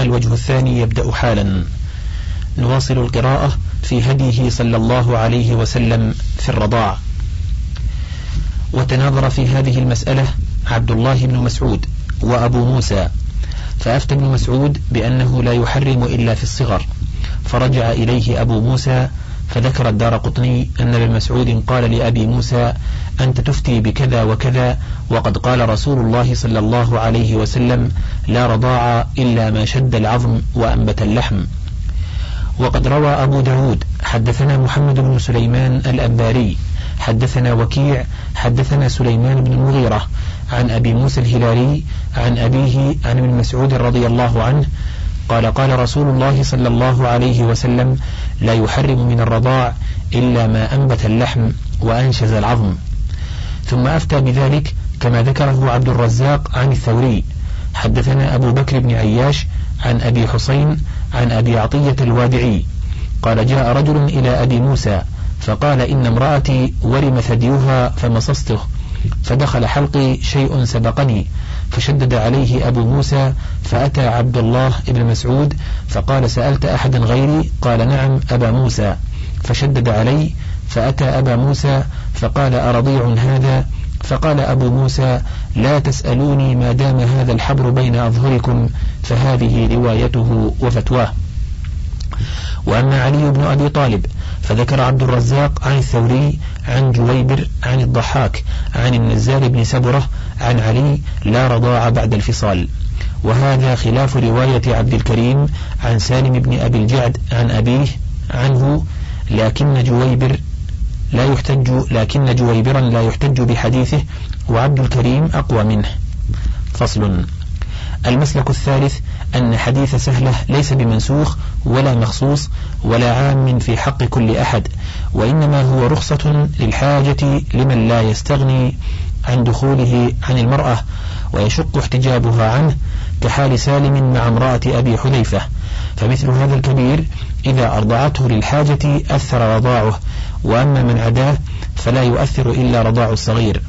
الوجه الثاني يبدأ حالا. نواصل القراءة في هديه صلى الله عليه وسلم في الرضاع. وتناظر في هذه المسألة عبد الله بن مسعود وأبو موسى. فأفتى ابن مسعود بأنه لا يحرم إلا في الصغر. فرجع إليه أبو موسى فذكر الدار قطني أن ابن مسعود قال لأبي موسى أنت تفتي بكذا وكذا وقد قال رسول الله صلى الله عليه وسلم لا رضاع إلا ما شد العظم وأنبت اللحم. وقد روى أبو داود حدثنا محمد بن سليمان الأنباري حدثنا وكيع حدثنا سليمان بن المغيرة عن أبي موسى الهلالي عن أبيه عن ابن مسعود رضي الله عنه قال قال رسول الله صلى الله عليه وسلم لا يحرم من الرضاع إلا ما أنبت اللحم وأنشز العظم. ثم أفتى بذلك كما ذكره عبد الرزاق عن الثوري. حدثنا أبو بكر بن عياش عن أبي حسين عن أبي عطية الوادعي. قال جاء رجل إلى أبي موسى فقال إن امرأتي ورم ثديها فمصصته فدخل حلقي شيء سبقني. فشدد عليه أبو موسى فأتى عبد الله بن مسعود فقال سألت أحدا غيري؟ قال نعم أبا موسى. فشدد علي فأتى أبا موسى فقال أرضيع هذا؟ فقال أبو موسى لا تسألوني ما دام هذا الحبر بين أظهركم فهذه روايته وفتواه. وأما علي بن أبي طالب فذكر عبد الرزاق عن الثوري عن جويبر عن الضحاك عن النزار بن سبرة عن علي لا رضاع بعد الفصال. وهذا خلاف رواية عبد الكريم عن سالم بن أبي الجعد عن أبيه عنه لكن جويبر لا يحتج لكن جويبرا لا يحتج بحديثه وعبد الكريم أقوى منه. فصل. المسلك الثالث أن حديث سهلة ليس بمنسوخ ولا مخصوص ولا عام في حق كل أحد وإنما هو رخصة للحاجة لمن لا يستغني عن دخوله عن المرأة ويشق احتجابها عنه كحال سالم مع امرأة أبي حذيفة فمثل هذا الكبير إذا أرضعته للحاجة أثر رضاعه وأما من عداه فلا يؤثر إلا رضاع الصغير.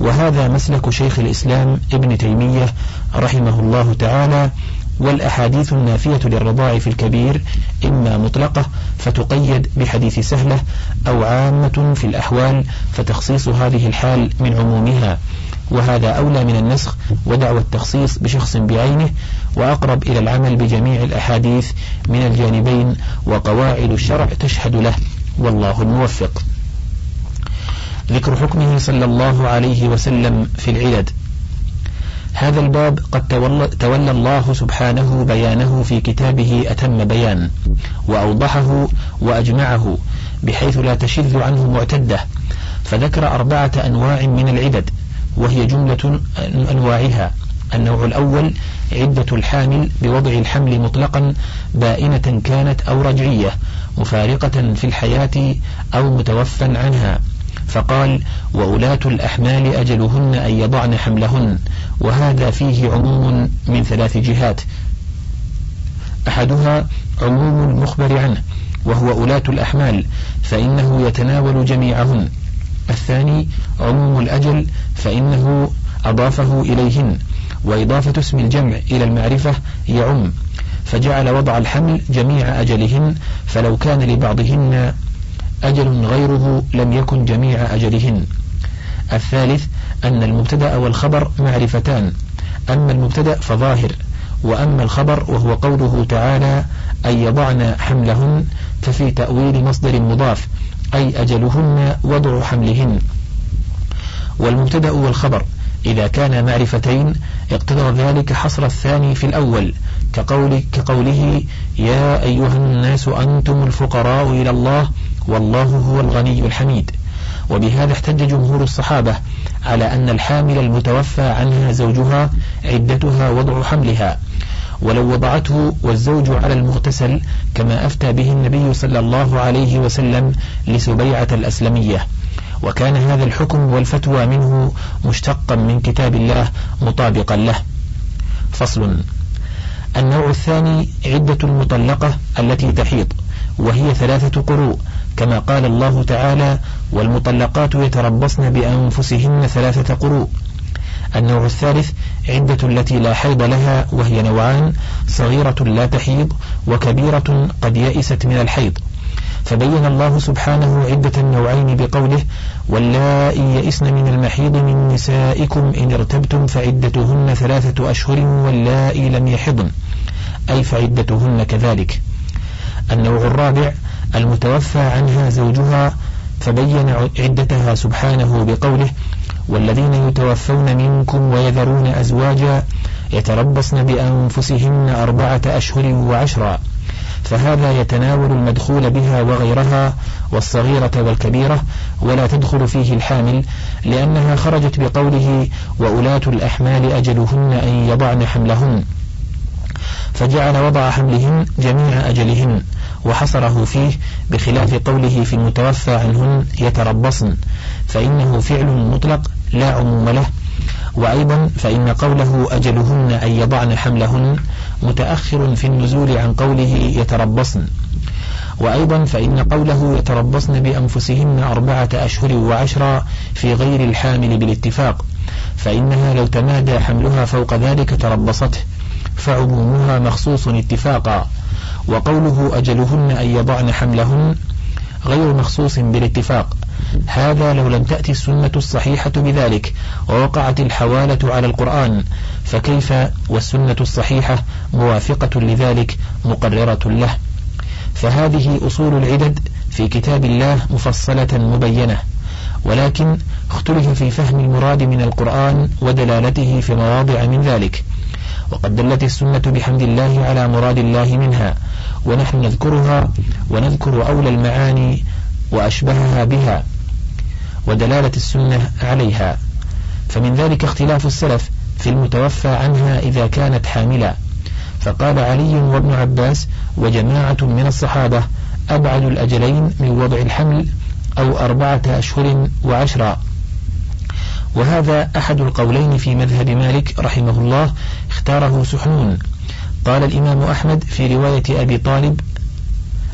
وهذا مسلك شيخ الإسلام ابن تيمية رحمه الله تعالى والأحاديث النافية للرضاع في الكبير إما مطلقة فتقيد بحديث سهلة أو عامة في الأحوال فتخصيص هذه الحال من عمومها. وهذا أولى من النسخ ودعوى التخصيص بشخص بعينه وأقرب إلى العمل بجميع الأحاديث من الجانبين وقواعد الشرع تشهد له. والله الموفق. ذكر حكمه صلى الله عليه وسلم في العدد. هذا الباب قد تولى الله سبحانه بيانه في كتابه أتم بيان وأوضحه وأجمعه بحيث لا تشذ عنه معتدة فذكر أربعة أنواع من العدد وهي جملة أنواعها النوع الأول عدة الحامل بوضع الحمل مطلقا بائنة كانت أو رجعية مفارقة في الحياة أو متوفى عنها. فقال وأولاة الأحمال أجلهن أن يضعن حملهن وهذا فيه عموم من ثلاث جهات. أحدها عموم المخبر عنه وهو أولاة الأحمال فإنه يتناول جميعهن. الثاني عموم الأجل فإنه أضافه إليهن. وإضافة اسم الجمع إلى المعرفة يعم فجعل وضع الحمل جميع أجلهن فلو كان لبعضهن أجل غيره لم يكن جميع أجلهن. الثالث أن المبتدأ والخبر معرفتان. أما المبتدأ فظاهر وأما الخبر وهو قوله تعالى أن يضعن حملهن ففي تأويل مصدر مضاف أي أجلهن وضع حملهن. والمبتدأ والخبر إذا كان معرفتين اقتضى ذلك حصر الثاني في الأول كقول كقوله يا أيها الناس أنتم الفقراء إلى الله والله هو الغني الحميد. وبهذا احتج جمهور الصحابة على أن الحامل المتوفى عنها زوجها عدتها وضع حملها. ولو وضعته والزوج على المغتسل كما أفتى به النبي صلى الله عليه وسلم لسبيعة الأسلمية. وكان هذا الحكم والفتوى منه مشتقا من كتاب الله مطابقا له. فصل النوع الثاني عدة المطلقة التي تحيط وهي ثلاثة قروء كما قال الله تعالى والمطلقات يتربصن بأنفسهن ثلاثة قروء النوع الثالث عدة التي لا حيض لها وهي نوعان صغيرة لا تحيض وكبيرة قد يئست من الحيض. فبين الله سبحانه عدة النوعين بقوله واللائي يئسن من المحيض من نسائكم إن ارتبتم فعدتهن ثلاثة أشهر واللائي لم يحضن أي فعدتهن كذلك. النوع الرابع المتوفى عنها زوجها فبين عدتها سبحانه بقوله والذين يتوفون منكم ويذرون أزواجا يتربصن بأنفسهن أربعة أشهر وعشرا فهذا يتناول المدخول بها وغيرها والصغيرة والكبيرة ولا تدخل فيه الحامل لأنها خرجت بقوله وأولاة الأحمال أجلهن أن يضعن حملهن فجعل وضع حملهن جميع أجلهن وحصره فيه بخلاف قوله في المتوفى عنهن يتربصن فإنه فعل مطلق لا عموم له. وأيضا فإن قوله أجلهن أن يضعن حملهن متأخر في النزول عن قوله يتربصن. وأيضا فإن قوله يتربصن بأنفسهن أربعة أشهر وعشرا في غير الحامل بالاتفاق فإنها لو تمادى حملها فوق ذلك تربصته. فعمومها مخصوص اتفاقا وقوله أجلهن أن يضعن حملهن غير مخصوص بالاتفاق. هذا لو لم تأتي السنة الصحيحة بذلك ووقعت الحوالة على القرآن فكيف والسنة الصحيحة موافقة لذلك مقررة له؟ فهذه أصول العدد في كتاب الله مفصلة مبينة ولكن اختلف في فهم المراد من القرآن ودلالته في مواضع من ذلك. وقد دلت السنة بحمد الله على مراد الله منها ونحن نذكرها ونذكر أولى المعاني وأشبهها بها ودلالة السنة عليها. فمن ذلك اختلاف السلف في المتوفى عنها إذا كانت حاملا فقال علي وابن عباس وجماعة من الصحابة أبعد الأجلين من وضع الحمل أو أربعة أشهر وعشرا وهذا أحد القولين في مذهب مالك رحمه الله اختاره سحنون. قال الإمام أحمد في رواية أبي طالب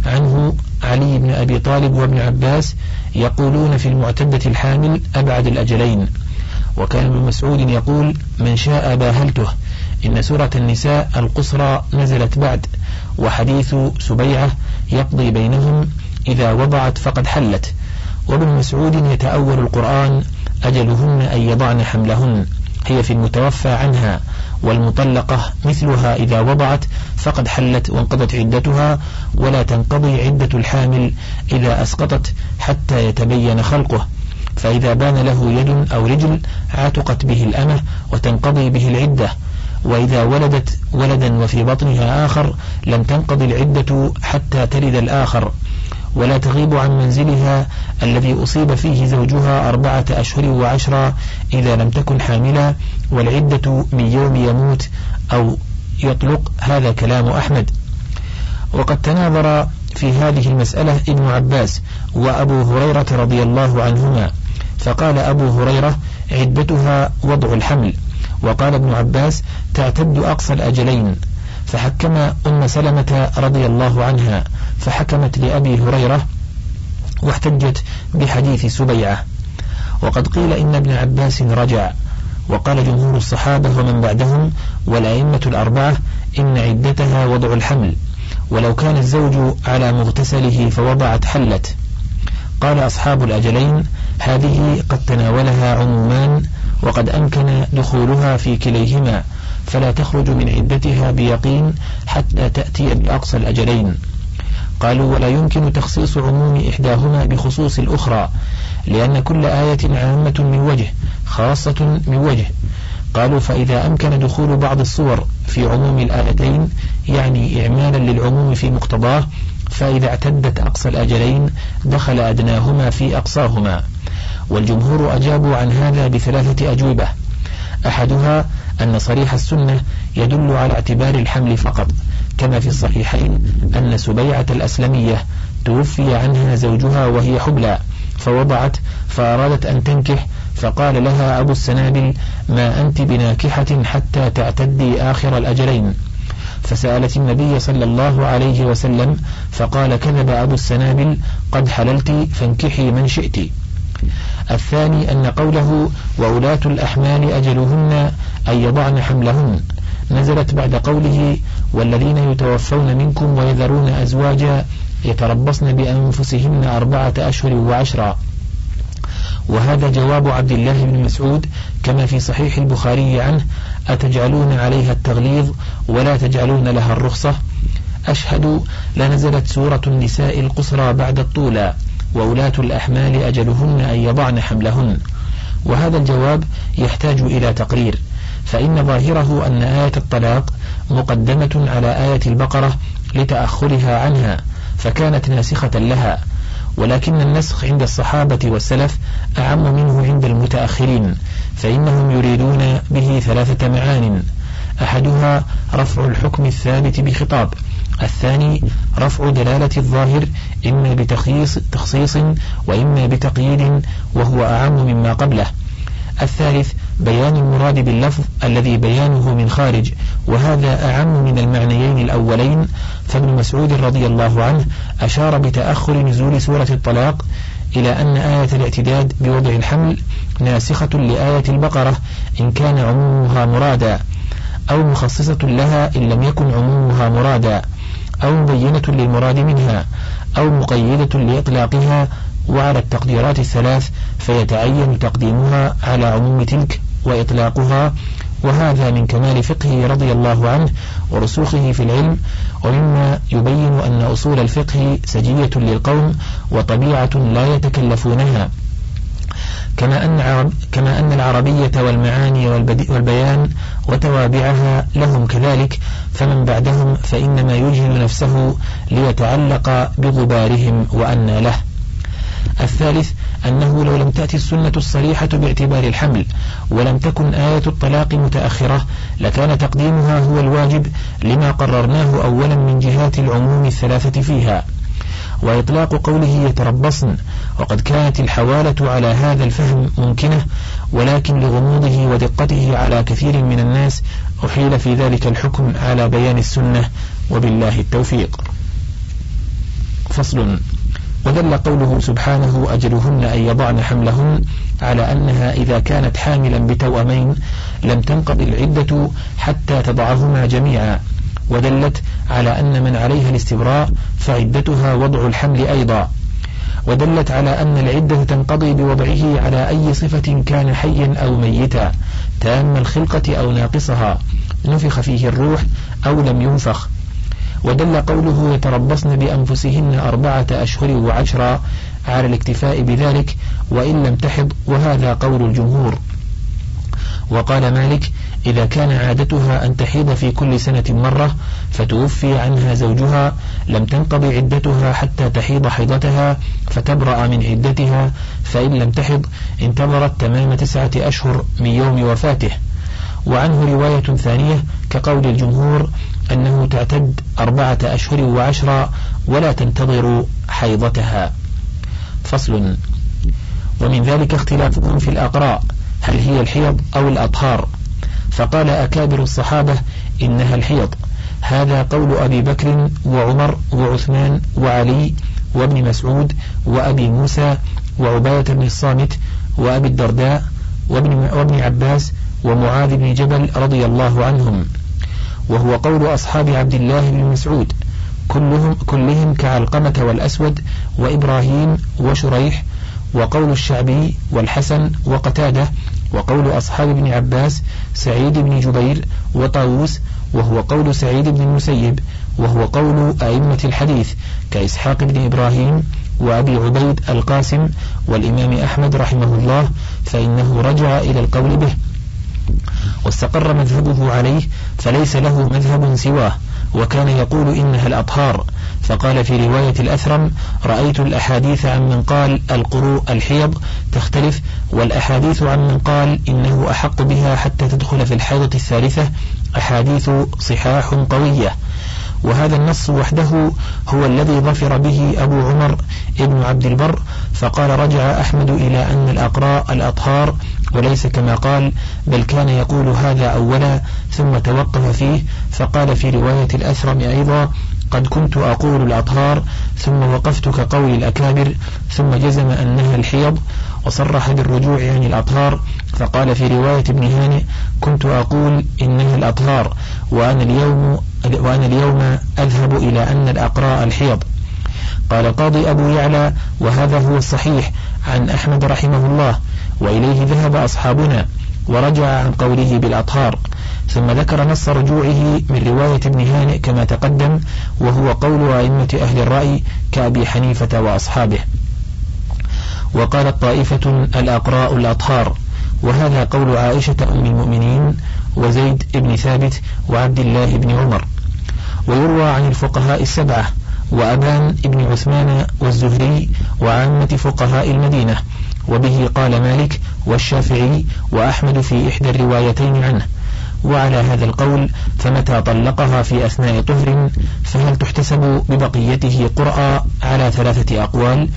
عنه علي بن أبي طالب وابن عباس يقولون في المعتدة الحامل أبعد الأجلين. وكان ابن مسعود يقول من شاء باهلته. إن سورة النساء القصرى نزلت بعد وحديث سبيعة يقضي بينهم إذا وضعت فقد حلت. وابن مسعود يتأول القرآن أجلهن أن يضعن حملهن. هي في المتوفى عنها والمطلقة مثلها إذا وضعت فقد حلت وانقضت عدتها ولا تنقضي عدة الحامل إذا أسقطت حتى يتبين خلقه. فإذا بان له يد أو رجل عاتقت به الأمة وتنقضي به العدة. وإذا ولدت ولدا وفي بطنها آخر لم تنقضي العدة حتى تلد الآخر. ولا تغيب عن منزلها الذي أصيب فيه زوجها أربعة أشهر وعشرة إذا لم تكن حاملا والعدة من يوم يموت أو يطلق هذا كلام أحمد. وقد تناظر في هذه المسألة ابن عباس وأبو هريرة رضي الله عنهما فقال أبو هريرة عدتها وضع الحمل وقال ابن عباس تعتد أقصى الأجلين فحكم أم سلمة رضي الله عنها فحكمت لأبي هريرة واحتجت بحديث سبيعة وقد قيل إن ابن عباس رجع وقال جمهور الصحابة ومن بعدهم والأئمة الأربعة إن عدتها وضع الحمل ولو كان الزوج على مغتسله فوضعت حلت. قال أصحاب الأجلين هذه قد تناولها عمومان وقد أمكن دخولها في كليهما فلا تخرج من عدتها بيقين حتى تأتي بأقصى الأجلين. قالوا ولا يمكن تخصيص عموم إحداهما بخصوص الأخرى لأن كل آية عامة من وجه خاصة من وجه. قالوا فإذا أمكن دخول بعض الصور في عموم الآيتين يعني إعمالا للعموم في مقتضاه فإذا اعتدت أقصى الأجلين دخل أدناهما في أقصاهما. والجمهور أجابوا عن هذا بثلاثة أجوبة. أحدها أن صريح السنة يدل على اعتبار الحمل فقط كما في الصحيحين أن سبيعة الأسلمية توفي عنها زوجها وهي حبلى فوضعت فأرادت أن تنكح فقال لها أبو السنابل ما أنت بناكحة حتى تعتدي آخر الأجلين. فسألت النبي صلى الله عليه وسلم فقال كذب أبو السنابل قد حللت فانكحي من شئت. الثاني أن قوله وولاة الأحمال أجلهن أن يضعن حملهن. نزلت بعد قوله والذين يتوفون منكم ويذرون أزواجا يتربصن بأنفسهن أربعة أشهر وعشرا. وهذا جواب عبد الله بن مسعود كما في صحيح البخاري عنه أتجعلون عليها التغليظ ولا تجعلون لها الرخصة؟ أشهد لنزلت سورة النساء القصرى بعد الطولى وولاة الأحمال أجلهن أن يضعن حملهن. وهذا الجواب يحتاج إلى تقرير. فإن ظاهره أن آية الطلاق مقدمة على آية البقرة لتأخرها عنها فكانت ناسخة لها ولكن النسخ عند الصحابة والسلف أعم منه عند المتأخرين فإنهم يريدون به ثلاثة معان أحدها رفع الحكم الثابت بخطاب الثاني رفع دلالة الظاهر إما بتخصيص تخصيص وإما بتقييد وهو أعم مما قبله الثالث بيان المراد باللفظ الذي بيانه من خارج وهذا أعم من المعنيين الأولين. فابن مسعود رضي الله عنه أشار بتأخر نزول سورة الطلاق إلى أن آية الاعتداد بوضع الحمل ناسخة لآية البقرة إن كان عمومها مرادا أو مخصصة لها إن لم يكن عمومها مرادا أو مبينة للمراد منها أو مقيدة لإطلاقها. وعلى التقديرات الثلاث فيتعين تقديمها على عموم تلك. وإطلاقها وهذا من كمال فقهه رضي الله عنه ورسوخه في العلم ومما يبين أن أصول الفقه سجية للقوم وطبيعة لا يتكلفونها. كما أن, عرب كما أن العربية والمعاني والبيان وتوابعها لهم كذلك فمن بعدهم فإنما يجهل نفسه ليتعلق بغبارهم وأن له. الثالث أنه لو لم تأتي السنة الصريحة باعتبار الحمل ولم تكن آية الطلاق متأخرة لكان تقديمها هو الواجب لما قررناه أولا من جهات العموم الثلاثة فيها. وإطلاق قوله يتربصن وقد كانت الحوالة على هذا الفهم ممكنة ولكن لغموضه ودقته على كثير من الناس أحيل في ذلك الحكم على بيان السنة وبالله التوفيق. فصل. ودل قوله سبحانه أجلهن أن يضعن حملهن على أنها إذا كانت حاملا بتوأمين لم تنقض العدة حتى تضعهما جميعا. ودلت على أن من عليها الاستبراء فعدتها وضع الحمل أيضا. ودلت على أن العدة تنقضي بوضعه على أي صفة كان حيا أو ميتا تام الخلقة أو ناقصها. نفخ فيه الروح أو لم ينفخ. ودل قوله يتربصن بأنفسهن أربعة أشهر وعشرا على الاكتفاء بذلك وإن لم تحض وهذا قول الجمهور. وقال مالك إذا كان عادتها أن تحيض في كل سنة مرة فتوفي عنها زوجها لم تنقض عدتها حتى تحيض حيضتها فتبرأ من عدتها فإن لم تحض انتظرت تمام تسعة أشهر من يوم وفاته. وعنه رواية ثانية كقول الجمهور أنه تعتد أربعة أشهر وعشرا ولا تنتظر حيضتها. فصل. ومن ذلك اختلافهم في الأقراء هل هي الحيض أو الأطهار؟ فقال أكابر الصحابة إنها الحيض. هذا قول أبي بكر وعمر وعثمان وعلي وابن مسعود وأبي موسى وعباية بن الصامت وأبي الدرداء وابن, وابن عباس ومعاذ بن جبل رضي الله عنهم. وهو قول أصحاب عبد الله بن مسعود. كلهم, كلهم كعلقمة والأسود وإبراهيم وشريح وقول الشعبي والحسن وقتادة وقول أصحاب ابن عباس سعيد بن جبير وطاووس وهو قول سعيد بن المسيب وهو قول أئمة الحديث كإسحاق بن إبراهيم وأبي عبيد القاسم والإمام أحمد رحمه الله فإنه رجع إلى القول به. واستقر مذهبه عليه فليس له مذهب سواه. وكان يقول إنها الأطهار. فقال في رواية الأثرم رأيت الأحاديث عن من قال القروء الحيض تختلف والأحاديث عن من قال إنه أحق بها حتى تدخل في الحيضة الثالثة أحاديث صحاح قوية. وهذا النص وحده هو الذي ظفر به أبو عمر ابن عبد البر فقال رجع أحمد إلى أن الأقراء الأطهار وليس كما قال بل كان يقول هذا أولا ثم توقف فيه فقال في رواية الأثرم أيضا قد كنت أقول الأطهار ثم وقفت كقول الأكابر ثم جزم أنها الحيض وصرح بالرجوع عن الأطهار فقال في رواية ابن هانئ كنت أقول إنها الأطهار وأنا اليوم وأنا اليوم أذهب إلى أن الأقراء الحيض. قال قاضي أبو يعلى وهذا هو الصحيح عن أحمد رحمه الله وإليه ذهب أصحابنا ورجع عن قوله بالأطهار ثم ذكر نص رجوعه من رواية ابن هانئ كما تقدم وهو قول أئمة أهل الرأي كأبي حنيفة وأصحابه. وقالت طائفة الأقراء الأطهار وهذا قول عائشة أم المؤمنين وزيد بن ثابت وعبد الله بن عمر. ويروى عن الفقهاء السبعة وأبان بن عثمان والزهري وعامة فقهاء المدينة. وبه قال مالك والشافعي وأحمد في إحدى الروايتين عنه. وعلى هذا القول فمتى طلقها في أثناء طهر فهل تحتسب ببقيته قرأ على ثلاثة أقوال؟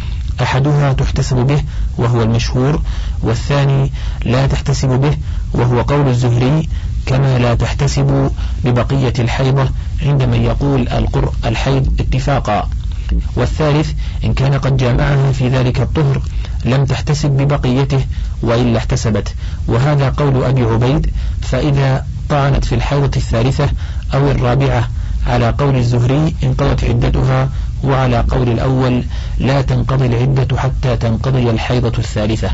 أحدها تحتسب به وهو المشهور والثاني لا تحتسب به وهو قول الزهري كما لا تحتسب ببقية الحيضة عند من يقول القرء الحيض اتفاقا. والثالث إن كان قد جامعها في ذلك الطهر لم تحتسب ببقيته وإلا احتسبت. وهذا قول أبي عبيد فإذا طعنت في الحيضة الثالثة أو الرابعة على قول الزهري انقضت عدتها وعلى قول الأول لا تنقضي العدة حتى تنقضي الحيضة الثالثة.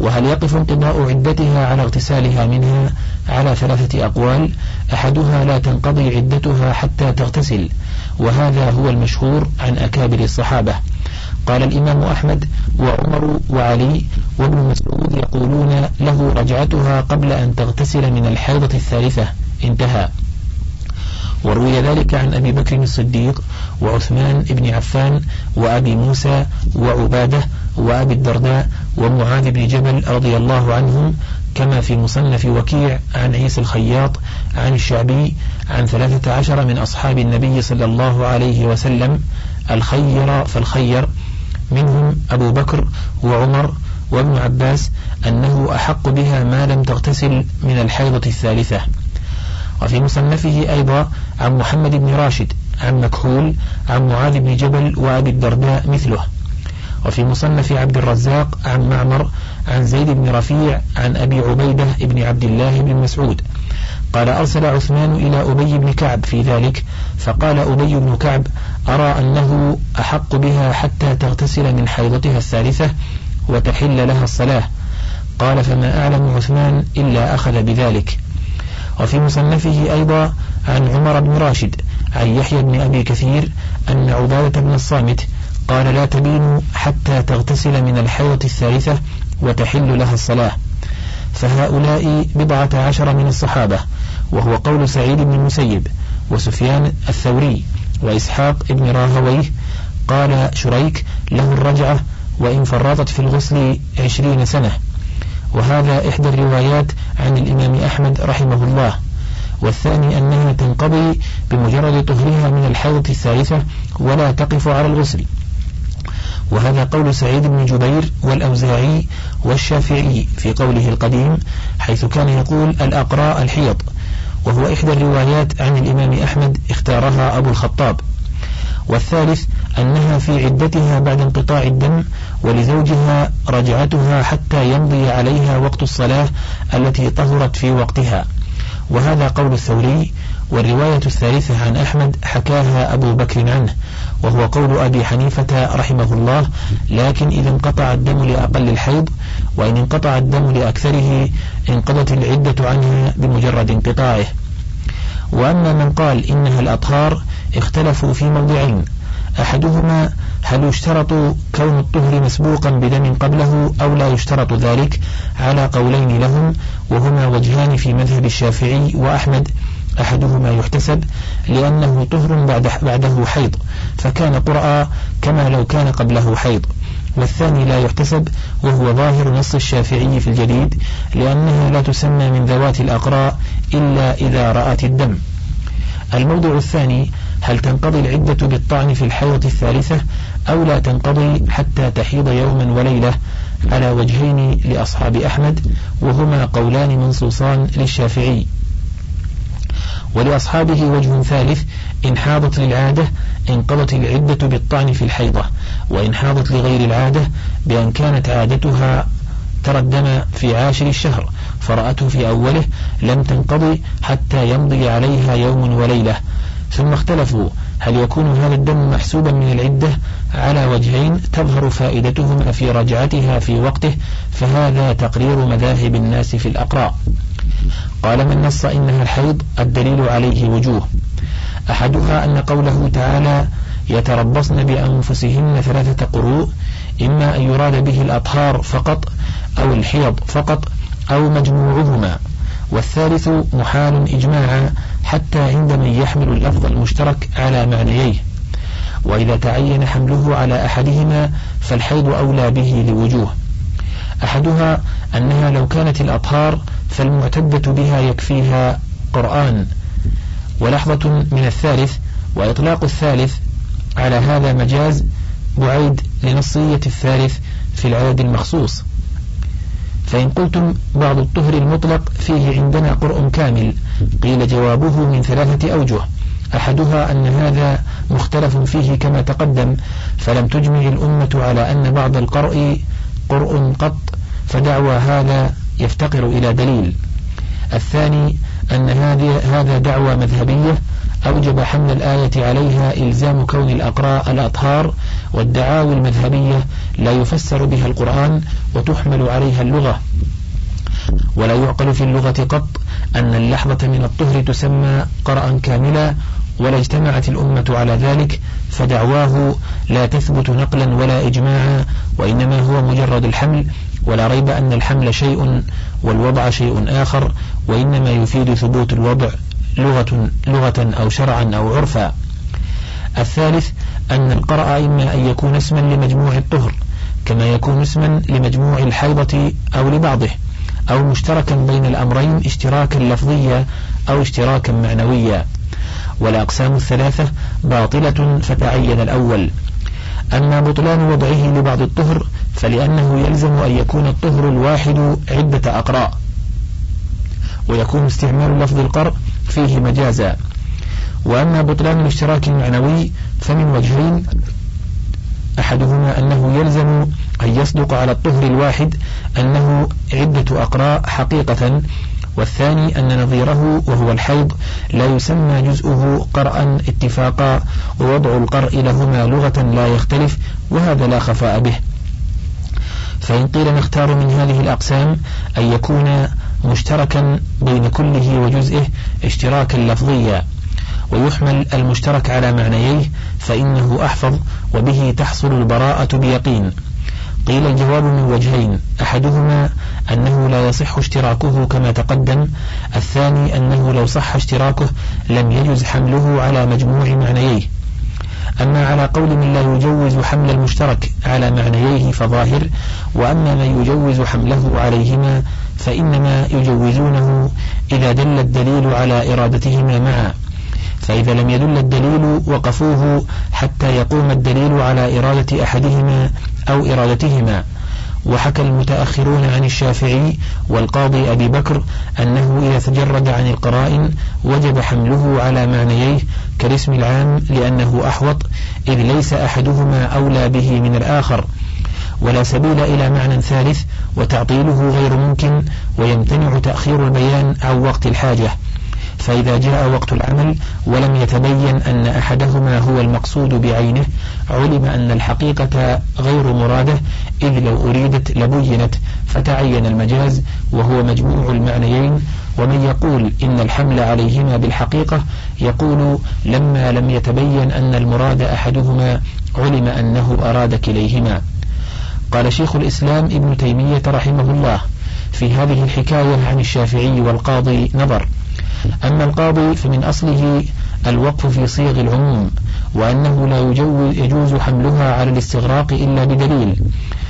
وهل يقف انقضاء عدتها على اغتسالها منها على ثلاثة أقوال؟ أحدها لا تنقضي عدتها حتى تغتسل. وهذا هو المشهور عن أكابر الصحابة. قال الإمام أحمد وعمر وعلي وابن مسعود يقولون له رجعتها قبل أن تغتسل من الحيضة الثالثة. انتهى. وروي ذلك عن أبي بكر الصديق وعثمان بن عفان وأبي موسى وعبادة وأبي الدرداء ومعاذ بن جبل رضي الله عنهم كما في مصنف وكيع عن عيسى الخياط عن الشعبي عن ثلاثة عشر من أصحاب النبي صلى الله عليه وسلم الخير فالخير. منهم أبو بكر وعمر وابن عباس أنه أحق بها ما لم تغتسل من الحيضة الثالثة. وفي مصنفه أيضا عن محمد بن راشد عن مكحول عن معاذ بن جبل وأبي الدرداء مثله. وفي مصنف عبد الرزاق عن معمر عن زيد بن رفيع عن أبي عبيدة بن عبد الله بن مسعود. قال أرسل عثمان إلى أبي بن كعب في ذلك فقال أبي بن كعب أرى أنه أحق بها حتى تغتسل من حيضتها الثالثة وتحل لها الصلاة. قال فما أعلم عثمان إلا أخذ بذلك. وفي مصنفه أيضا عن عمر بن راشد عن يحيى بن أبي كثير أن عبادة بن الصامت قال لا تبين حتى تغتسل من الحيضة الثالثة وتحل لها الصلاة. فهؤلاء بضعة عشر من الصحابة وهو قول سعيد بن المسيب وسفيان الثوري وإسحاق بن راهويه قال شريك له الرجعة وإن فرطت في الغسل عشرين سنة. وهذا إحدى الروايات عن الإمام أحمد رحمه الله. والثاني أنها تنقضي بمجرد طهرها من الحيضة الثالثة ولا تقف على الغسل. وهذا قول سعيد بن جبير والأوزاعي والشافعي في قوله القديم حيث كان يقول الأقراء الحيض. وهو إحدى الروايات عن الإمام أحمد اختارها أبو الخطاب. والثالث أنها في عدتها بعد انقطاع الدم ولزوجها رجعتها حتى يمضي عليها وقت الصلاة التي طهرت في وقتها. وهذا قول الثوري والرواية الثالثة عن أحمد حكاها أبو بكر عنه. وهو قول أبي حنيفة رحمه الله لكن إذا انقطع الدم لأقل الحيض وإن انقطع الدم لأكثره انقضت العدة عنها بمجرد انقطاعه. وأما من قال إنها الأطهار اختلفوا في موضعين أحدهما هل يشترط كون الطهر مسبوقا بدم قبله أو لا يشترط ذلك؟ على قولين لهم وهما وجهان في مذهب الشافعي وأحمد. أحدهما يحتسب لأنه طهر بعد بعده حيض فكان قرأ كما لو كان قبله حيض. والثاني لا يحتسب وهو ظاهر نص الشافعي في الجديد لأنها لا تسمى من ذوات الأقراء إلا إذا رأت الدم. الموضوع الثاني هل تنقضي العدة بالطعن في الحيضة الثالثة أو لا تنقضي حتى تحيض يوما وليلة على وجهين لأصحاب أحمد وهما قولان منصوصان للشافعي. ولأصحابه وجه ثالث إن حاضت للعادة انقضت العدة بالطعن في الحيضة وإن حاضت لغير العادة بأن كانت عادتها ترى الدم في عاشر الشهر فرأته في أوله لم تنقضي حتى يمضي عليها يوم وليلة. ثم اختلفوا هل يكون هذا الدم محسوبا من العدة؟ على وجهين تظهر فائدتهما في رجعتها في وقته فهذا تقرير مذاهب الناس في الأقراء قال من نص إنها الحيض الدليل عليه وجوه. أحدها أن قوله تعالى يتربصن بأنفسهن ثلاثة قروء إما أن يراد به الأطهار فقط أو الحيض فقط أو مجموعهما. والثالث محال إجماعا حتى عند من يحمل اللفظ المشترك على معنييه. وإذا تعين حمله على أحدهما فالحيض أولى به لوجوه. أحدها أنها لو كانت الأطهار فالمعتدة بها يكفيها قرآن. ولحظة من الثالث وإطلاق الثالث على هذا مجاز بعيد لنصية الثالث في العدد المخصوص. فإن قلتم بعض الطهر المطلق فيه عندنا قرء كامل قيل جوابه من ثلاثة أوجه. أحدها أن هذا مختلف فيه كما تقدم فلم تجمع الأمة على أن بعض القرء قرء قط فدعوى هذا يفتقر إلى دليل. الثاني أن هذا دعوى مذهبية. أوجب حمل الآية عليها إلزام كون الأقراء الأطهار والدعاوى المذهبية لا يفسر بها القرآن وتحمل عليها اللغة. ولا يعقل في اللغة قط أن اللحظة من الطهر تسمى قرأ كاملا ولا اجتمعت الأمة على ذلك فدعواه لا تثبت نقلا ولا إجماعا وإنما هو مجرد الحمل ولا ريب أن الحمل شيء والوضع شيء آخر وإنما يفيد ثبوت الوضع لغة, لغة أو شرعا أو عرفا. الثالث أن القرأ إما أن يكون اسما لمجموع الطهر كما يكون اسما لمجموع الحيضة أو لبعضه أو مشتركا بين الأمرين اشتراكا لفظيا أو اشتراكا معنويا. والأقسام الثلاثة باطلة فتعين الأول. أما بطلان وضعه لبعض الطهر فلأنه يلزم أن يكون الطهر الواحد عدة أقراء. ويكون استعمال لفظ القرء فيه مجازا. وأما بطلان الاشتراك المعنوي فمن وجهين. أحدهما أنه يلزم أن يصدق على الطهر الواحد أنه عدة أقراء حقيقة. والثاني أن نظيره وهو الحيض لا يسمى جزءه قرأ اتفاقا. ووضع القرء لهما لغة لا يختلف وهذا لا خفاء به. فإن قيل نختار من هذه الأقسام أن يكون مشتركا بين كله وجزئه اشتراكا لفظيا ويحمل المشترك على معنييه فإنه أحفظ وبه تحصل البراءة بيقين. قيل الجواب من وجهين أحدهما أنه لا يصح اشتراكه كما تقدم الثاني أنه لو صح اشتراكه لم يجز حمله على مجموع معنييه. أما على قول من لا يجوز حمل المشترك على معنييه فظاهر وأما من يجوز حمله عليهما فإنما يجوزونه إذا دل الدليل على إرادتهما معا. فإذا لم يدل الدليل وقفوه حتى يقوم الدليل على إرادة أحدهما أو إرادتهما. وحكى المتأخرون عن الشافعي والقاضي أبي بكر أنه إذا تجرد عن القرائن وجب حمله على معنييه كالاسم العام لأنه أحوط إذ ليس أحدهما أولى به من الآخر. ولا سبيل إلى معنى ثالث وتعطيله غير ممكن ويمتنع تأخير البيان عن وقت الحاجة. فإذا جاء وقت العمل ولم يتبين أن أحدهما هو المقصود بعينه علم أن الحقيقة غير مرادة إذ لو أريدت لبينت فتعين المجاز وهو مجموع المعنيين. ومن يقول إن الحمل عليهما بالحقيقة يقول لما لم يتبين أن المراد أحدهما علم أنه أراد كليهما. قال شيخ الإسلام ابن تيمية رحمه الله في هذه الحكاية عن الشافعي والقاضي نظر. أما القاضي فمن أصله الوقف في صيغ العموم وأنه لا يجوز حملها على الاستغراق إلا بدليل.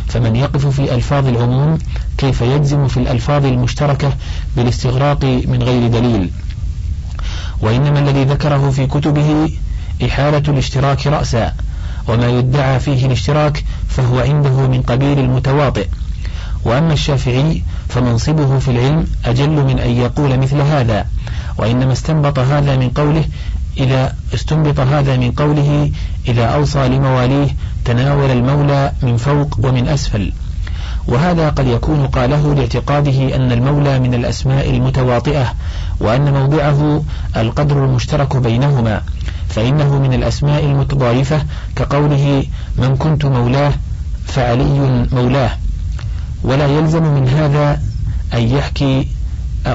فمن يقف في ألفاظ العموم كيف يجزم في الألفاظ المشتركة بالاستغراق من غير دليل؟ وإنما الذي ذكره في كتبه إحالة الاشتراك رأسا وما يدعى فيه الاشتراك فهو عنده من قبيل المتواطئ وأما الشافعي فمنصبه في العلم أجل من أن يقول مثل هذا وإنما استنبط هذا من قوله إذا استنبط هذا من قوله إذا أوصى لمواليه تناول المولى من فوق ومن أسفل. وهذا قد يكون قاله لاعتقاده أن المولى من الأسماء المتواطئة وأن موضعه القدر المشترك بينهما فإنه من الأسماء المتضايفة كقوله من كنت مولاه فعلي مولاه. ولا يلزم من هذا أن يحكي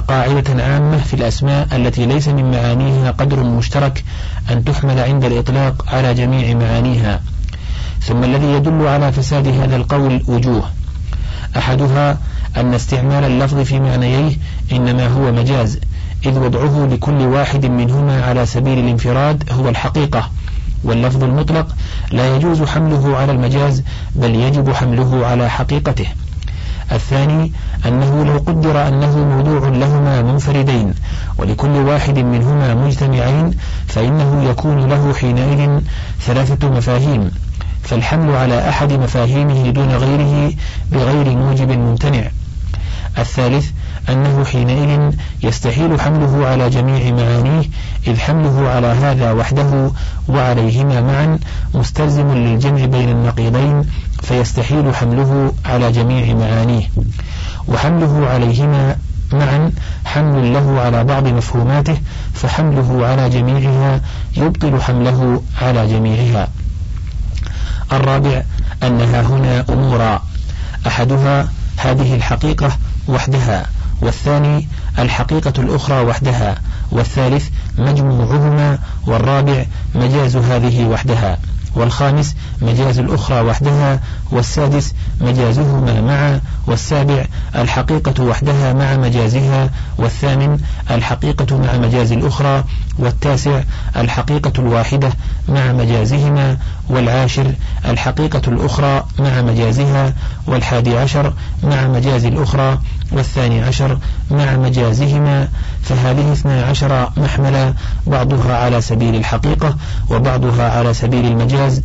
قاعدة عامة في الأسماء التي ليس من معانيها قدر مشترك أن تحمل عند الإطلاق على جميع معانيها. ثم الذي يدل على فساد هذا القول وجوه. أحدها أن استعمال اللفظ في معنييه إنما هو مجاز إذ وضعه لكل واحد منهما على سبيل الانفراد هو الحقيقة. واللفظ المطلق لا يجوز حمله على المجاز بل يجب حمله على حقيقته. الثاني أنه لو قدر أنه موضوع لهما منفردين ولكل واحد منهما مجتمعين فإنه يكون له حينئذ ثلاثة مفاهيم فالحمل على أحد مفاهيمه دون غيره بغير موجب ممتنع. الثالث أنه حينئذ يستحيل حمله على جميع معانيه إذ حمله على هذا وحده وعليهما معا مستلزم للجمع بين النقيضين فيستحيل حمله على جميع معانيه. وحمله عليهما معا حمل له على بعض مفهوماته فحمله على جميعها يبطل حمله على جميعها. الرابع أنها هنا أمورا. أحدها هذه الحقيقة وحدها. والثاني الحقيقة الأخرى وحدها والثالث مجموعهما والرابع مجاز هذه وحدها والخامس مجاز الأخرى وحدها والسادس مجازهما معا والسابع الحقيقة وحدها مع مجازها والثامن الحقيقة مع مجاز الأخرى والتاسع الحقيقة الواحدة مع مجازهما والعاشر الحقيقة الأخرى مع مجازها والحادي عشر مع مجاز الأخرى والثاني عشر مع مجازهما فهذه اثنا عشر محملا بعضها على سبيل الحقيقة وبعضها على سبيل المجاز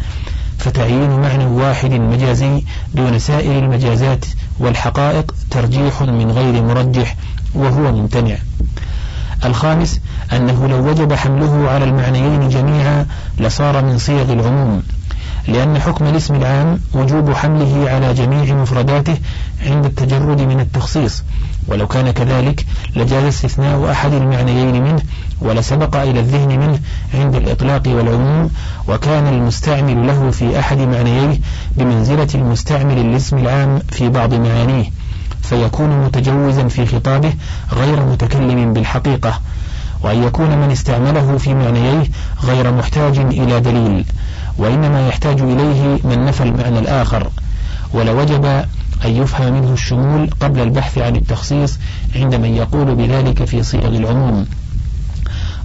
فتعيين معنى واحد مجازي دون سائر المجازات والحقائق ترجيح من غير مرجح وهو ممتنع. الخامس أنه لو وجب حمله على المعنيين جميعا لصار من صيغ العموم لأن حكم الاسم العام وجوب حمله على جميع مفرداته عند التجرد من التخصيص. ولو كان كذلك لجاز استثناء أحد المعنيين منه ولسبق إلى الذهن منه عند الإطلاق والعموم وكان المستعمل له في أحد معنييه بمنزلة المستعمل للاسم العام في بعض معانيه. فيكون متجوزا في خطابه غير متكلم بالحقيقة وأن يكون من استعمله في معنييه غير محتاج إلى دليل وإنما يحتاج إليه من نفى المعنى الآخر. ولوجب أن يفهم منه الشمول قبل البحث عن التخصيص عند من يقول بذلك في صيغ العموم.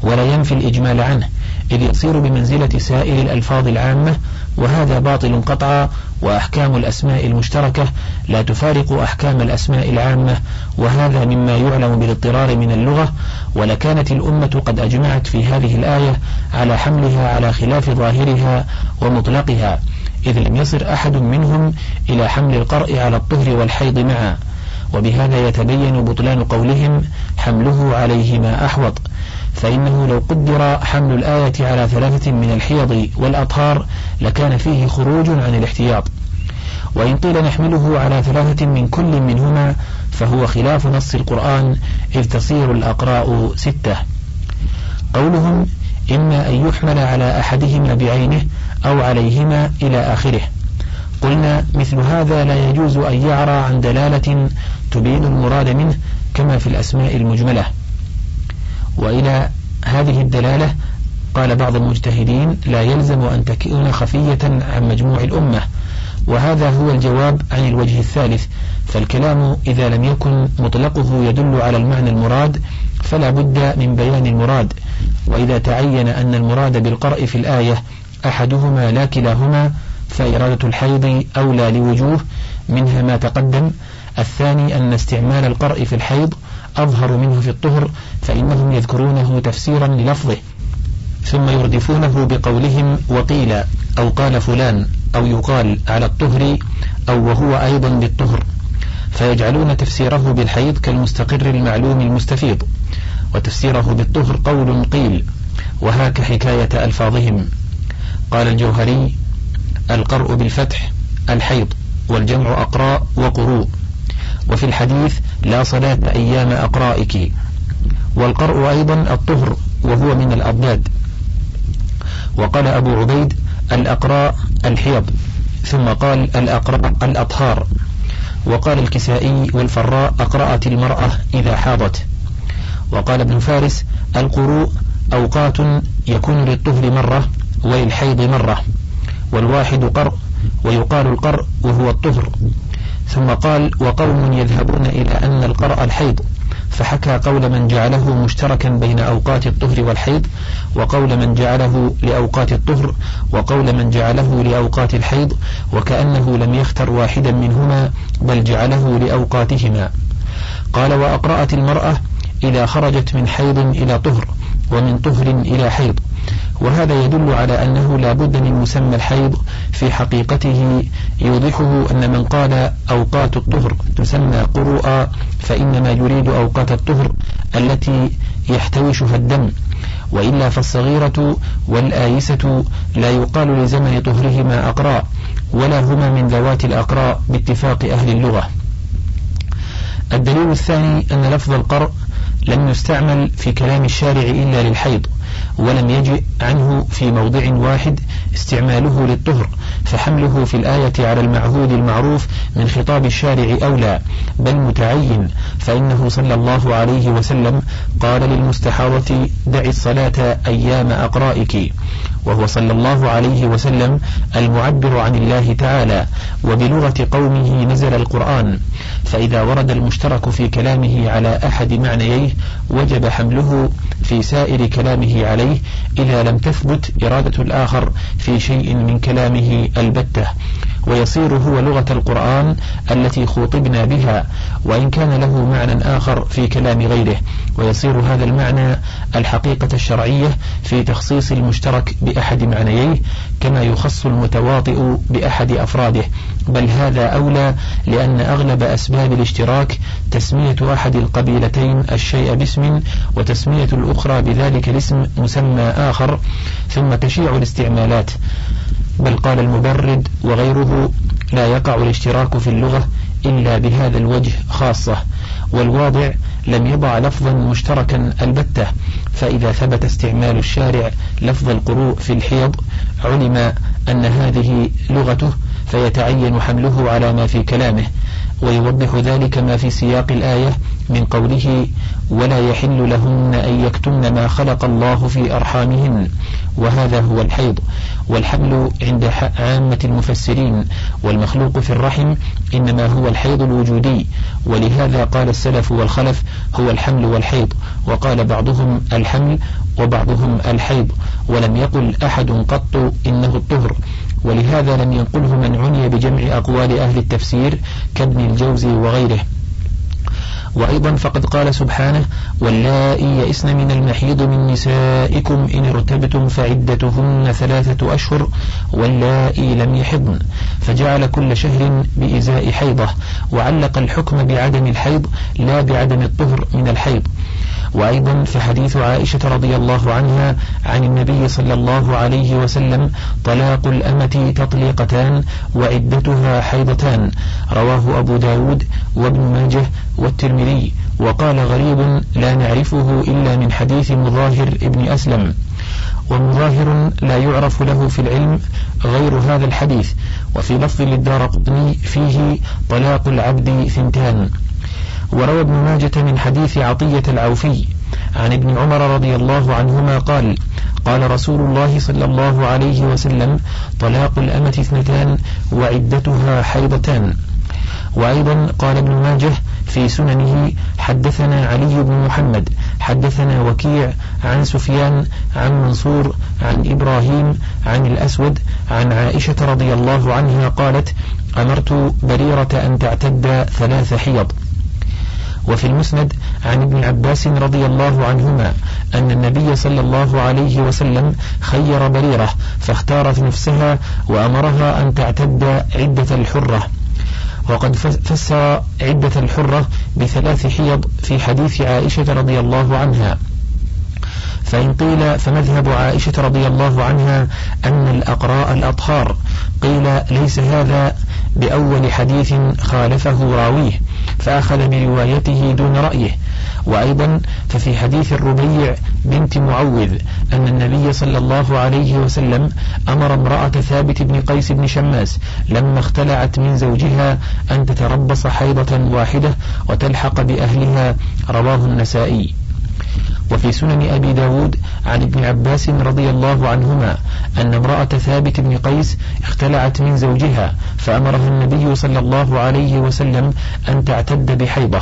ولا ينفي الإجمال عنه إذ يصير بمنزلة سائر الألفاظ العامة وهذا باطل قطعا وأحكام الأسماء المشتركة لا تفارق أحكام الأسماء العامة وهذا مما يعلم بالاضطرار من اللغة ولكانت الأمة قد أجمعت في هذه الآية على حملها على خلاف ظاهرها ومطلقها إذ لم يصر أحد منهم إلى حمل القرء على الطهر والحيض معا. وبهذا يتبين بطلان قولهم حمله عليهما أحوط. فإنه لو قدر حمل الآية على ثلاثة من الحيض والأطهار لكان فيه خروج عن الاحتياط. وإن قيل نحمله على ثلاثة من كل منهما فهو خلاف نص القرآن إذ تصير الأقراء ستة. قولهم إما أن يحمل على أحدهما بعينه أو عليهما إلى آخره. قلنا مثل هذا لا يجوز أن يعرى عن دلالة تبين المراد منه كما في الأسماء المجملة. وإلى هذه الدلالة قال بعض المجتهدين لا يلزم أن تكون خفية عن مجموع الأمة وهذا هو الجواب عن الوجه الثالث فالكلام إذا لم يكن مطلقه يدل على المعنى المراد فلا بد من بيان المراد. وإذا تعين أن المراد بالقرء في الآية أحدهما لا كلاهما فإرادة الحيض أولى لوجوه منها ما تقدم الثاني أن استعمال القرء في الحيض أظهر منه في الطهر فإنهم يذكرونه تفسيرا للفظه ثم يردفونه بقولهم وقيل أو قال فلان أو يقال على الطهر أو وهو أيضا بالطهر فيجعلون تفسيره بالحيض كالمستقر المعلوم المستفيض وتفسيره بالطهر قول قيل وهاك حكاية ألفاظهم. قال الجوهري القرء بالفتح الحيض والجمع أقراء وقروء. وفي الحديث لا صلاة أيام أقرائك. والقرء أيضا الطهر وهو من الأضداد. وقال أبو عبيد الأقراء الحيض. ثم قال الأقراء الأطهار. وقال الكسائي والفراء أقرأت المرأة إذا حاضت. وقال ابن فارس القروء أوقات يكون للطهر مرة وللحيض مرة. والواحد قرء ويقال القرء وهو الطهر. ثم قال وقوم يذهبون إلى أن القرء الحيض. فحكى قول من جعله مشتركا بين أوقات الطهر والحيض وقول من جعله لأوقات الطهر وقول من جعله لأوقات الحيض وكأنه لم يختر واحدا منهما بل جعله لأوقاتهما. قال وأقرأت المرأة إذا خرجت من حيض إلى طهر. ومن طهر إلى حيض. وهذا يدل على أنه لا بد من مسمى الحيض في حقيقته. يوضحه أن من قال أوقات الطهر تسمى قروءا فإنما يريد أوقات الطهر التي يحتوشها الدم. وإلا فالصغيرة والآيسة لا يقال لزمن طهرهما أقراء ولا هما من ذوات الأقراء باتفاق أهل اللغة. الدليل الثاني أن لفظ القرء لم يستعمل في كلام الشارع إلا للحيض. ولم يجئ عنه في موضع واحد استعماله للطهر فحمله في الآية على المعهود المعروف من خطاب الشارع أولى بل متعين فإنه صلى الله عليه وسلم قال للمستحاضة دع الصلاة أيام أقرائك. وهو صلى الله عليه وسلم المعبر عن الله تعالى وبلغة قومه نزل القرآن فإذا ورد المشترك في كلامه على أحد معنييه وجب حمله في سائر كلامه عليه إذا لم تثبت إرادة الآخر في شيء من كلامه البتة. ويصير هو لغة القرآن التي خوطبنا بها وإن كان له معنى آخر في كلام غيره. ويصير هذا المعنى الحقيقة الشرعية في تخصيص المشترك بأحد معنييه كما يخص المتواطئ بأحد أفراده. بل هذا أولى لأن أغلب أسباب الاشتراك تسمية أحد القبيلتين الشيء باسم وتسمية الأخرى بذلك الاسم مسمى آخر ثم تشيع الاستعمالات. بل قال المبرد وغيره لا يقع الاشتراك في اللغة إلا بهذا الوجه خاصة والواضع لم يضع لفظا مشتركا البتة فإذا ثبت استعمال الشارع لفظ القروء في الحيض علم أن هذه لغته فيتعين حمله على ما في كلامه ويوضح ذلك ما في سياق الآية من قوله ولا يحل لهن أن يكتمن ما خلق الله في أرحامهن وهذا هو الحيض والحمل عند عامة المفسرين والمخلوق في الرحم إنما هو الحيض الوجودي. ولهذا قال السلف والخلف هو الحمل والحيض وقال بعضهم الحمل وبعضهم الحيض ولم يقل أحد قط إنه الطهر ولهذا لم ينقله من عني بجمع أقوال أهل التفسير كابن الجوزي وغيره. وأيضا فقد قال سبحانه واللائي يئسن من المحيض من نسائكم إن ارتبتم فعدتهن ثلاثة أشهر واللائي لم يحضن فجعل كل شهر بإزاء حيضة وعلق الحكم بعدم الحيض لا بعدم الطهر من الحيض. وأيضا في حديث عائشة رضي الله عنها عن النبي صلى الله عليه وسلم طلاق الأمة تطليقتان وعدتها حيضتان. رواه أبو داود وابن ماجه والترمذي. وقال غريب لا نعرفه إلا من حديث مظاهر ابن أسلم. ومظاهر لا يعرف له في العلم غير هذا الحديث. وفي لفظ للدار فيه طلاق العبد ثنتان. وروى ابن ماجة من حديث عطية العوفي عن ابن عمر رضي الله عنهما قال قال رسول الله صلى الله عليه وسلم طلاق الأمة اثنتان وعدتها حيضتان. وأيضا قال ابن ماجة في سننه حدثنا علي بن محمد حدثنا وكيع عن سفيان عن منصور عن إبراهيم عن الأسود عن عائشة رضي الله عنها قالت أمرت بريرة أن تعتد ثلاث حيض. وفي المسند عن ابن عباس رضي الله عنهما أن النبي صلى الله عليه وسلم خير بريرة فاختارت نفسها وأمرها أن تعتد عدة الحرة. وقد فسر عدة الحرة بثلاث حيض في حديث عائشة رضي الله عنها. فإن قيل فمذهب عائشة رضي الله عنها أن الأقراء الأطهار قيل ليس هذا بأول حديث خالفه راويه فأخذ بروايته دون رأيه. وأيضا ففي حديث الربيع بنت معوذ أن النبي صلى الله عليه وسلم أمر امرأة ثابت بن قيس بن شماس لما اختلعت من زوجها أن تتربص حيضة واحدة وتلحق بأهلها رواه النسائي. وفي سنن أبي داود عن ابن عباس رضي الله عنهما أن امرأة ثابت بن قيس اختلعت من زوجها فأمرها النبي صلى الله عليه وسلم أن تعتد بحيضة.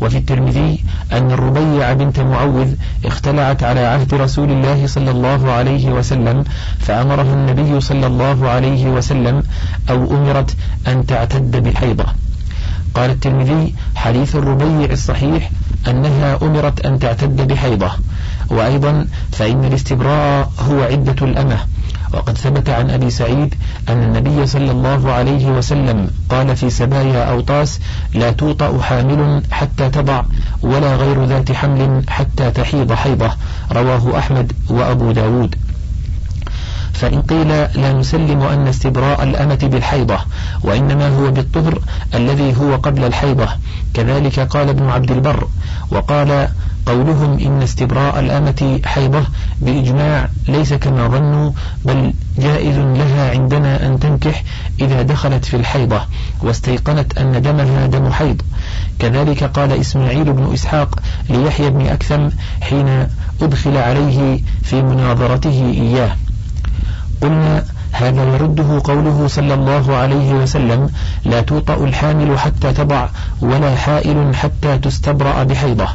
وفي الترمذي أن الربيع بنت معوذ اختلعت على عهد رسول الله صلى الله عليه وسلم فأمرها النبي صلى الله عليه وسلم أو أمرت أن تعتد بحيضة. قال الترمذي حديث الربيع الصحيح أنها أمرت أن تعتد بحيضة. وأيضا فإن الاستبراء هو عدة الأمة. وقد ثبت عن أبي سعيد أن النبي صلى الله عليه وسلم قال في سبايا أوطاس لا توطأ حامل حتى تضع ولا غير ذات حمل حتى تحيض حيضة رواه أحمد وأبو داود. فإن قيل لا نسلم أن استبراء الأمة بالحيضة وإنما هو بالطهر الذي هو قبل الحيضة. كذلك قال ابن عبد البر وقال قولهم إن استبراء الأمة حيضة بإجماع ليس كما ظنوا بل جائز لها عندنا أن تنكح إذا دخلت في الحيضة واستيقنت أن دمها دم حيض. كذلك قال إسماعيل بن إسحاق ليحيى بن أكثم حين أدخل عليه في مناظرته إياه. قلنا هذا يرده قوله صلى الله عليه وسلم لا توطأ الحامل حتى تضع ولا حائل حتى تستبرأ بحيضة.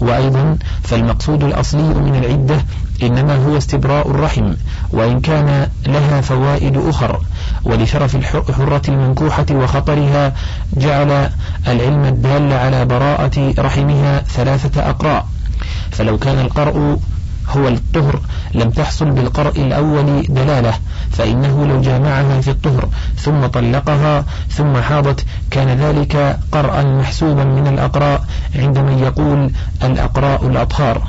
وأيضا فالمقصود الأصلي من العدة إنما هو استبراء الرحم وإن كان لها فوائد أخر ولشرف الحرة المنكوحة وخطرها جعل العلم الدال على براءة رحمها ثلاثة أقراء. فلو كان القرء هو الطهر لم تحصل بالقرء الأول دلالة فإنه لو جامعها في الطهر ثم طلقها ثم حاضت كان ذلك قرأا محسوبا من الأقراء عند من يقول الأقراء الأطهار.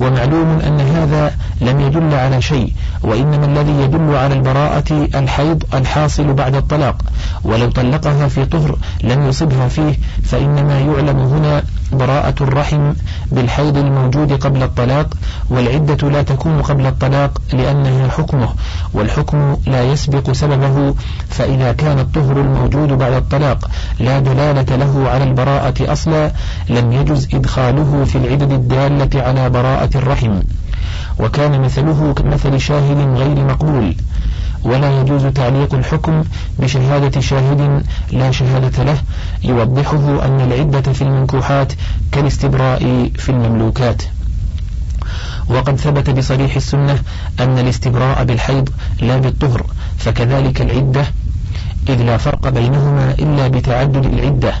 ومعلوم أن هذا لم يدل على شيء وإنما الذي يدل على البراءة الحيض الحاصل بعد الطلاق. ولو طلقها في طهر لم يصبها فيه فإنما يعلم هنا براءة الرحم بالحيض الموجود قبل الطلاق والعدة لا تكون قبل الطلاق لأنها حكمه والحكم لا يسبق سببه فإذا كان الطهر الموجود بعد الطلاق لا دلالة له على البراءة أصلا لم يجز إدخاله في العدد الدالة على براءة الرحم. وكان مثله كمثل شاهد غير مقبول. ولا يجوز تعليق الحكم بشهادة شاهد لا شهادة له يوضحه أن العدة في المنكوحات كالاستبراء في المملوكات. وقد ثبت بصريح السنة أن الاستبراء بالحيض لا بالطهر فكذلك العدة إذ لا فرق بينهما إلا بتعدد العدة.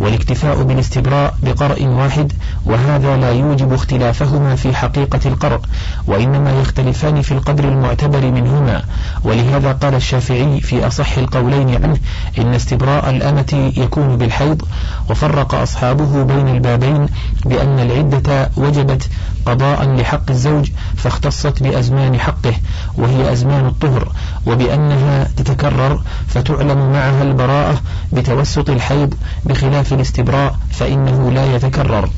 والاكتفاء بالاستبراء بقرء واحد وهذا لا يوجب اختلافهما في حقيقة القرء وإنما يختلفان في القدر المعتبر منهما. ولهذا قال الشافعي في أصح القولين عنه إن استبراء الأمة يكون بالحيض وفرق أصحابه بين البابين بأن العدة وجبت قضاء لحق الزوج فاختصت بأزمان حقه وهي أزمان الطهر وبأنها تتكرر فتعلم معها البراءة بتوسط الحيض بخلاف الاستبراء فإنه لا يتكرر.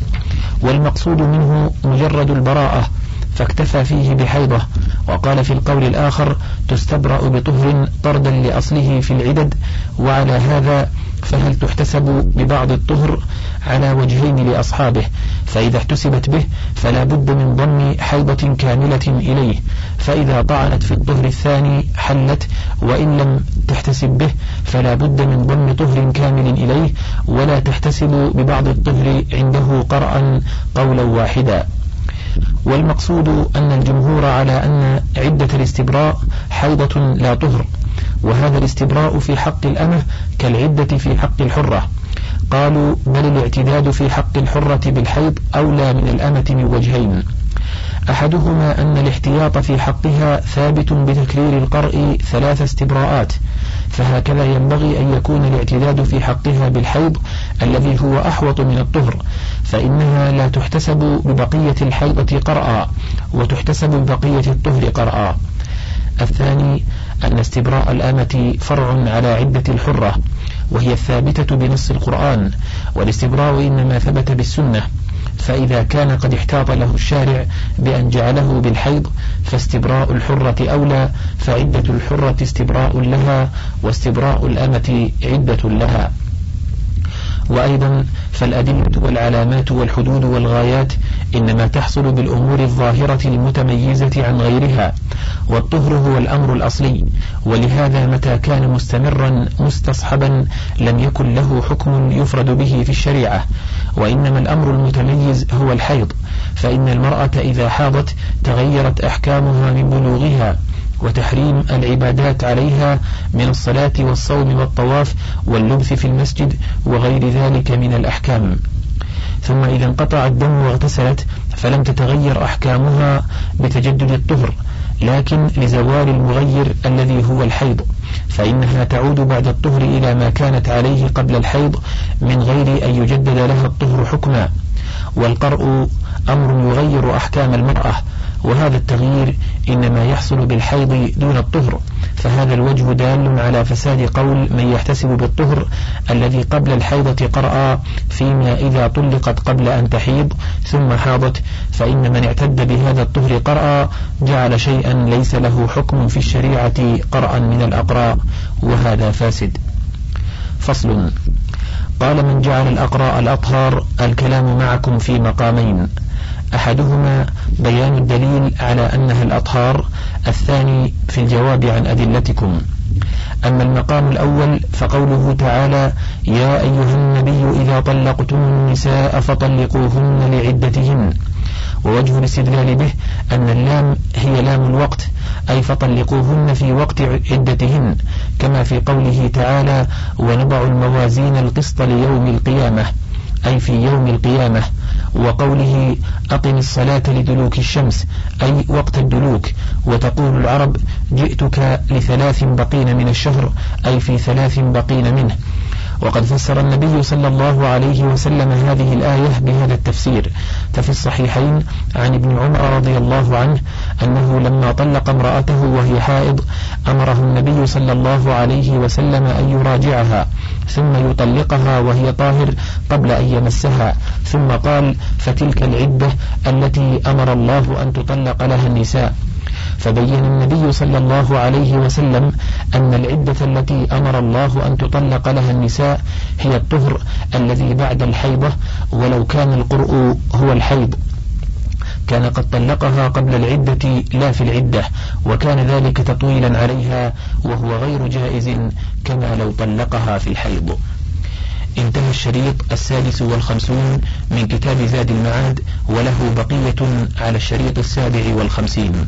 والمقصود منه مجرد البراءة فاكتفى فيه بحيضة وقال في القول الآخر تستبرأ بطهر طردا لأصله في العدد وعلى هذا فهل تحتسب ببعض الطهر على وجهين لأصحابه؟ فإذا احتسبت به فلا بد من ضم حيضة كاملة إليه فإذا طعنت في الطهر الثاني حلت وإن لم تحتسب به فلا بد من ضم طهر كامل إليه ولا تحتسب ببعض الطهر عنده قرأ قولا واحدا. والمقصود أن الجمهور على أن عدة الاستبراء حيضة لا طهر وهذا الاستبراء في حق الأمة كالعدة في حق الحرة. قالوا بل الاعتداد في حق الحرة بالحيض أولى من الأمة من وجهين أحدهما أن الاحتياط في حقها ثابت بتكرير القرء ثلاث استبراءات فهكذا ينبغي أن يكون الاعتداد في حقها بالحيض الذي هو أحوط من الطهر فإنها لا تحتسب ببقية الحيضة قرأ وتحتسب ببقية الطهر قرأ الثاني أن استبراء الأمة فرع على عدة الحرة وهي الثابتة بنص القرآن والاستبراء إنما ثبت بالسنة. فإذا كان قد احتاط له الشارع بأن جعله بالحيض فاستبراء الحرة أولى فعدة الحرة استبراء لها واستبراء الأمة عدة لها. وأيضا فالأدلة والعلامات والحدود والغايات إنما تحصل بالأمور الظاهرة المتميزة عن غيرها والطهر هو الأمر الأصلي ولهذا متى كان مستمرا مستصحبا لم يكن له حكم يفرد به في الشريعة وإنما الأمر المتميز هو الحيض فإن المرأة إذا حاضت تغيرت أحكامها من بلوغها وتحريم العبادات عليها من الصلاة والصوم والطواف واللبث في المسجد وغير ذلك من الأحكام. ثم إذا انقطع الدم واغتسلت فلم تتغير أحكامها بتجدد الطهر لكن لزوال المغير الذي هو الحيض فإنها تعود بعد الطهر إلى ما كانت عليه قبل الحيض من غير أن يجدد لها الطهر حكما. والقرء أمر يغير أحكام المرأة وهذا التغيير إنما يحصل بالحيض دون الطهر فهذا الوجه دال على فساد قول من يحتسب بالطهر الذي قبل الحيضة قرأ فيما إذا طلقت قبل أن تحيض ثم حاضت فإن من اعتد بهذا الطهر قرأ جعل شيئا ليس له حكم في الشريعة قرأ من الأقراء وهذا فاسد. فصل قال من جعل الأقراء الأطهار الكلام معكم في مقامين. أحدهما بيان الدليل على أنها الأطهار الثاني في الجواب عن أدلتكم. أما المقام الأول فقوله تعالى يا أيها النبي إذا طلقتم النساء فطلقوهن لعدتهن ووجه الاستدلال به أن اللام هي لام الوقت أي فطلقوهن في وقت عدتهن كما في قوله تعالى ونضع الموازين القسط ليوم القيامة أي في يوم القيامة. وقوله أقم الصلاة لدلوك الشمس أي وقت الدلوك. وتقول العرب جئتك لثلاث بقين من الشهر أي في ثلاث بقين منه. وقد فسر النبي صلى الله عليه وسلم هذه الآية بهذا التفسير. ففي الصحيحين عن ابن عمر رضي الله عنه أنه لما طلق امرأته وهي حائض أمره النبي صلى الله عليه وسلم أن يراجعها ثم يطلقها وهي طاهر قبل أن يمسها. ثم قال فتلك العدة التي أمر الله أن تطلق لها النساء. فبين النبي صلى الله عليه وسلم أن العدة التي أمر الله أن تطلق لها النساء هي الطهر الذي بعد الحيضة ولو كان القرء هو الحيض. كان قد طلقها قبل العدة لا في العدة وكان ذلك تطويلا عليها وهو غير جائز كما لو طلقها في الحيض. انتهى الشريط السادس والخمسون من كتاب زاد المعاد وله بقية على الشريط السابع والخمسين.